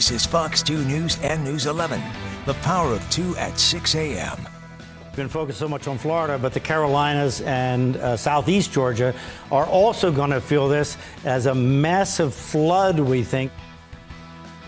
This is Fox 2 News and News 11. The power of 2 at 6 a.m. We've Been focused so much on Florida, but the Carolinas and uh, southeast Georgia are also going to feel this as a massive flood, we think.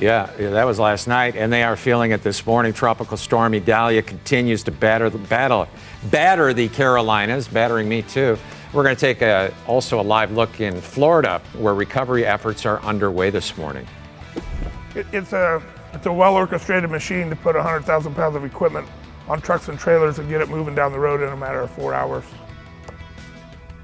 Yeah, that was last night, and they are feeling it this morning. Tropical storm Idalia continues to batter the battle, batter the Carolinas, battering me too. We're going to take a, also a live look in Florida, where recovery efforts are underway this morning. It, it's a it's a well orchestrated machine to put 100,000 pounds of equipment on trucks and trailers and get it moving down the road in a matter of four hours.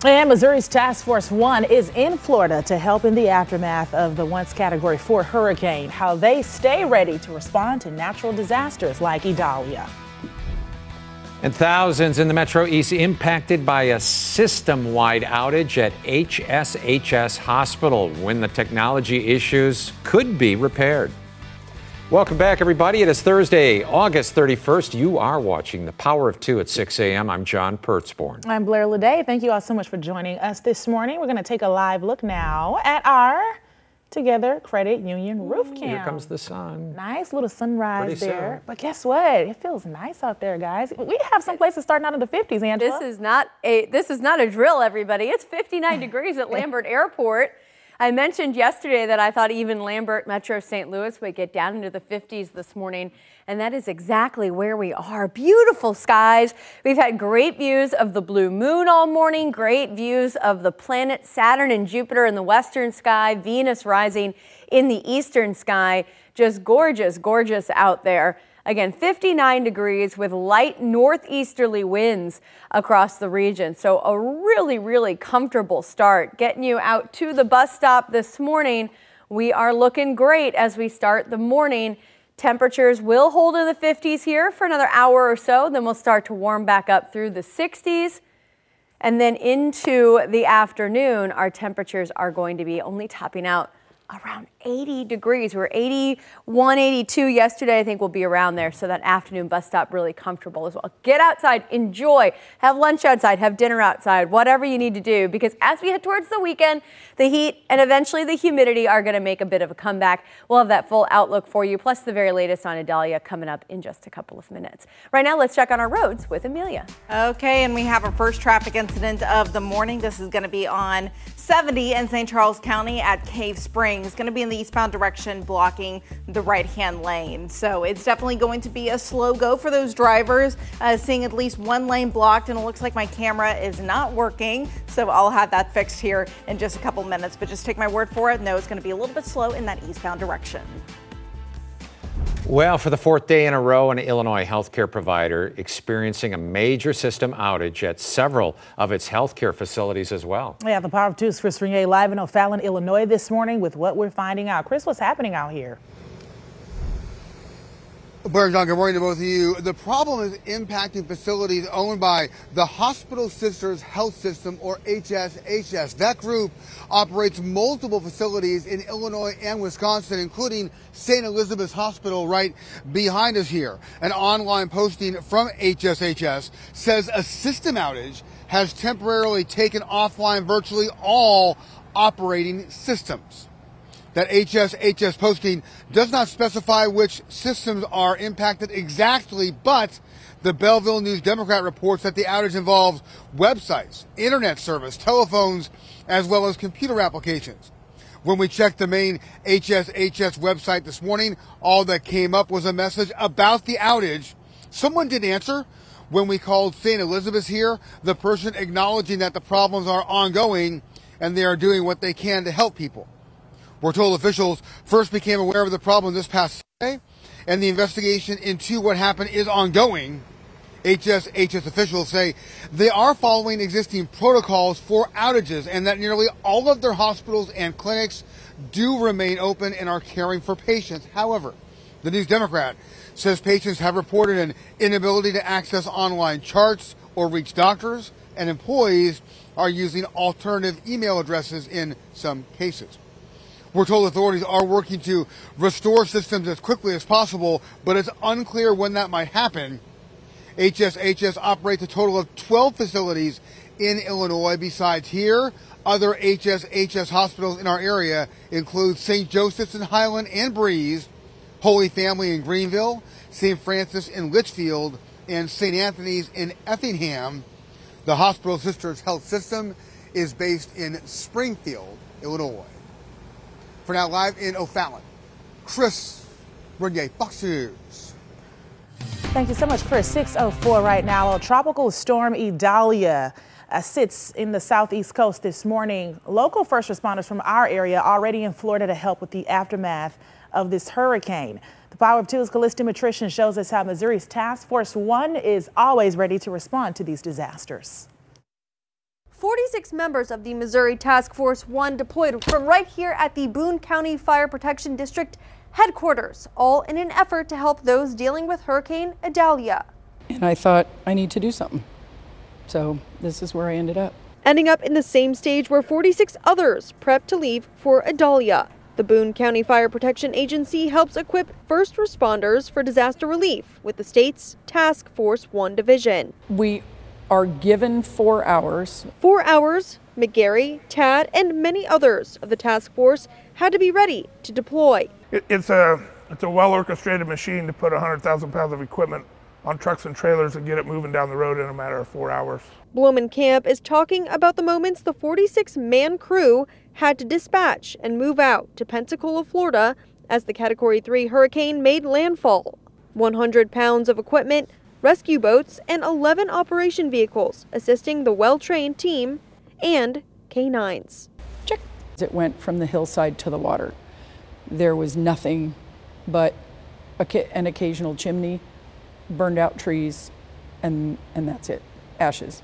And Missouri's Task Force One is in Florida to help in the aftermath of the once Category 4 hurricane, how they stay ready to respond to natural disasters like Idalia. And thousands in the Metro East impacted by a system wide outage at HSHS Hospital when the technology issues could be repaired. Welcome back, everybody. It is Thursday, August 31st. You are watching The Power of Two at 6 a.m. I'm John Pertzborn. I'm Blair Lede. Thank you all so much for joining us this morning. We're going to take a live look now at our Together Credit Union roof cam. Here comes the sun. Nice little sunrise Pretty there. soon. But guess what? It feels nice out there, guys. We have some places starting out in the 50s, Angela. This is not a this is not a drill, everybody. It's 59 degrees at Lambert Airport. I mentioned yesterday that I thought even Lambert Metro St. Louis would get down into the 50s this morning, and that is exactly where we are. Beautiful skies. We've had great views of the blue moon all morning, great views of the planet Saturn and Jupiter in the western sky, Venus rising in the eastern sky. Just gorgeous, gorgeous out there. Again, 59 degrees with light northeasterly winds across the region. So a really, really comfortable start. Getting you out to the bus stop this morning. We are looking great as we start the morning. Temperatures will hold in the 50s here for another hour or so. Then we'll start to warm back up through the 60s. And then into the afternoon, our temperatures are going to be only topping out around 80 degrees. We were 81, 82 yesterday. I think we'll be around there. So that afternoon bus stop really comfortable as well. Get outside, enjoy, have lunch outside, have dinner outside, whatever you need to do. Because as we head towards the weekend, the heat and eventually the humidity are going to make a bit of a comeback. We'll have that full outlook for you, plus the very latest on Idalia coming up in just a couple of minutes. Right now, let's check on our roads with Amelia. Okay, and we have our first traffic incident of the morning. This is going to be on 70 in St. Charles County at Cave Springs. Going to be in the eastbound direction, blocking the right hand lane. So it's definitely going to be a slow go for those drivers. Uh, seeing at least one lane blocked, and it looks like my camera is not working. So I'll have that fixed here in just a couple minutes. But just take my word for it. No, it's going to be a little bit slow in that eastbound direction. Well, for the fourth day in a row, an Illinois healthcare provider experiencing a major system outage at several of its healthcare facilities as well. Yeah, the Power of Two's Chris Regnier live in O'Fallon, Illinois this morning with what we're finding out. Chris, what's happening out here? Blair John, good morning to both of you. The problem is impacting facilities owned by the Hospital Sisters Health System, or HSHS. That group operates multiple facilities in Illinois and Wisconsin, including St. Elizabeth's Hospital right behind us here. An online posting from HSHS says a system outage has temporarily taken offline virtually all operating systems that HSHS posting does not specify which systems are impacted exactly, but the Belleville News Democrat reports that the outage involves websites, internet service, telephones, as well as computer applications. When we checked the main HSHS website this morning, all that came up was a message about the outage. Someone did answer when we called St. Elizabeth's here, the person acknowledging that the problems are ongoing and they are doing what they can to help people. We're told officials first became aware of the problem this past Sunday, and the investigation into what happened is ongoing. HSHS officials say they are following existing protocols for outages and that nearly all of their hospitals and clinics do remain open and are caring for patients. However, The News Democrat says patients have reported an inability to access online charts or reach doctors, and employees are using alternative email addresses in some cases. We're told authorities are working to restore systems as quickly as possible, but it's unclear when that might happen. HSHS operates a total of 12 facilities in Illinois. Besides here, other HSHS hospitals in our area include St. Joseph's in Highland and Breese, Holy Family in Greenville, St. Francis in Litchfield, and St. Anthony's in Effingham. The Hospital Sisters Health System is based in Springfield, Illinois. For now, live in O'Fallon, Chris Regnier, Fox News. Thank you so much, Chris. 604 right now. A tropical storm Idalia uh, sits in the southeast coast this morning. Local first responders from our area already in Florida to help with the aftermath of this hurricane. The Power of Two's Callista Matrician shows us how Missouri's Task Force One is always ready to respond to these disasters. 46 members of the Missouri Task Force 1 deployed from right here at the Boone County Fire Protection District headquarters, all in an effort to help those dealing with Hurricane Idalia. And I thought, I need to do something. So this is where I ended up. Ending up in the same stage where 46 others prepped to leave for Idalia. The Boone County Fire Protection Agency helps equip first responders for disaster relief with the state's Task Force 1 division. We are given four hours. Four hours, McGarry, Tad, and many others of the task force had to be ready to deploy. It, it's a it's a well orchestrated machine to put 100,000 pounds of equipment on trucks and trailers and get it moving down the road in a matter of four hours. Blomenkamp is talking about the moments the 46 man crew had to dispatch and move out to Pensacola, Florida, as the Category 3 hurricane made landfall. 100 pounds of equipment, rescue boats, and 11 operation vehicles assisting the well trained team and canines. Check. It went from the hillside to the water. There was nothing but an occasional chimney, burned out trees, and, and that's it ashes.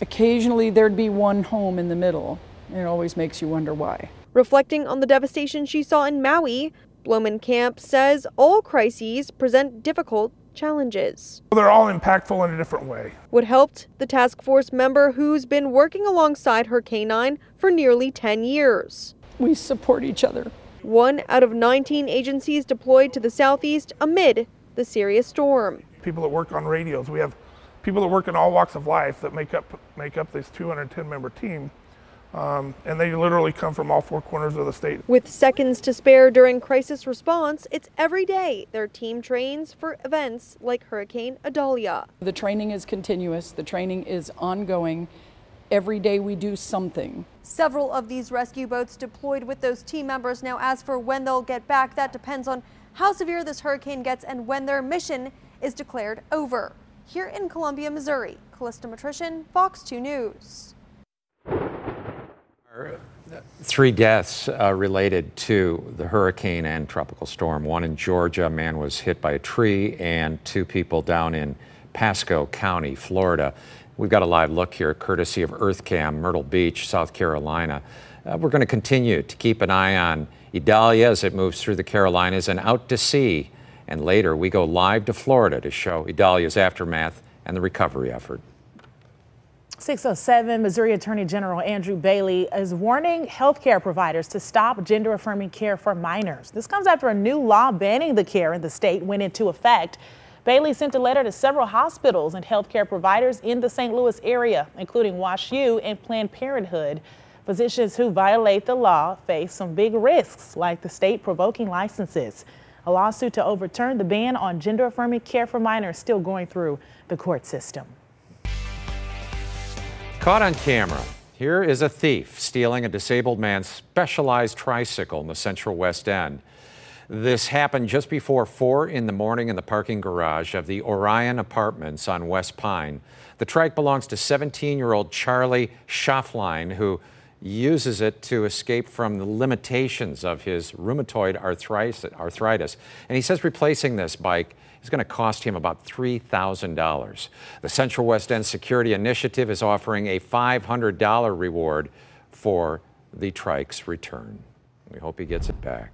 Occasionally, there'd be one home in the middle. It always makes you wonder why. Reflecting on the devastation she saw in Maui, Blomenkamp says all crises present difficult challenges. They're all impactful in a different way. What helped the task force member who's been working alongside her canine for nearly 10 years. We support each other. One out of 19 agencies deployed to the southeast amid the serious storm. People that work on radios, we have people that work in all walks of life that make up make up this 210 member team um, and they literally come from all four corners of the state. With seconds to spare during crisis response, it's every day their team trains for events like Hurricane Idalia. The training is continuous, the training is ongoing. Every day we do something. Several of these rescue boats deployed with those team members. Now, as for when they'll get back, that depends on how severe this hurricane gets and when their mission is declared over. Here in Columbia, Missouri, Callista Matrician, Fox 2 News. Three deaths uh, related to the hurricane and tropical storm. One in Georgia, a man was hit by a tree, and two people down in Pasco County, Florida. We've got a live look here, courtesy of EarthCam, Myrtle Beach, South Carolina. Uh, we're going to continue to keep an eye on Idalia as it moves through the Carolinas and out to sea. And later, we go live to Florida to show Idalia's aftermath and the recovery effort. 607 Missouri Attorney General Andrew Bailey is warning healthcare providers to stop gender affirming care for minors. This comes after a new law banning the care in the state went into effect. Bailey sent a letter to several hospitals and healthcare providers in the St. Louis area, including WashU and Planned Parenthood. Physicians who violate the law face some big risks, like the state provoking licenses. A lawsuit to overturn the ban on gender affirming care for minors still going through the court system. Caught on camera. Here is a thief stealing a disabled man's specialized tricycle in the central West End. This happened just before 4 in the morning in the parking garage of the Orion Apartments on West Pine. The trike belongs to 17 year old Charlie Schaffline, who uses it to escape from the limitations of his rheumatoid arthritis. And he says replacing this bike is going to cost him about $3,000. The Central West End Security Initiative is offering a $500 reward for the trike's return. We hope he gets it back.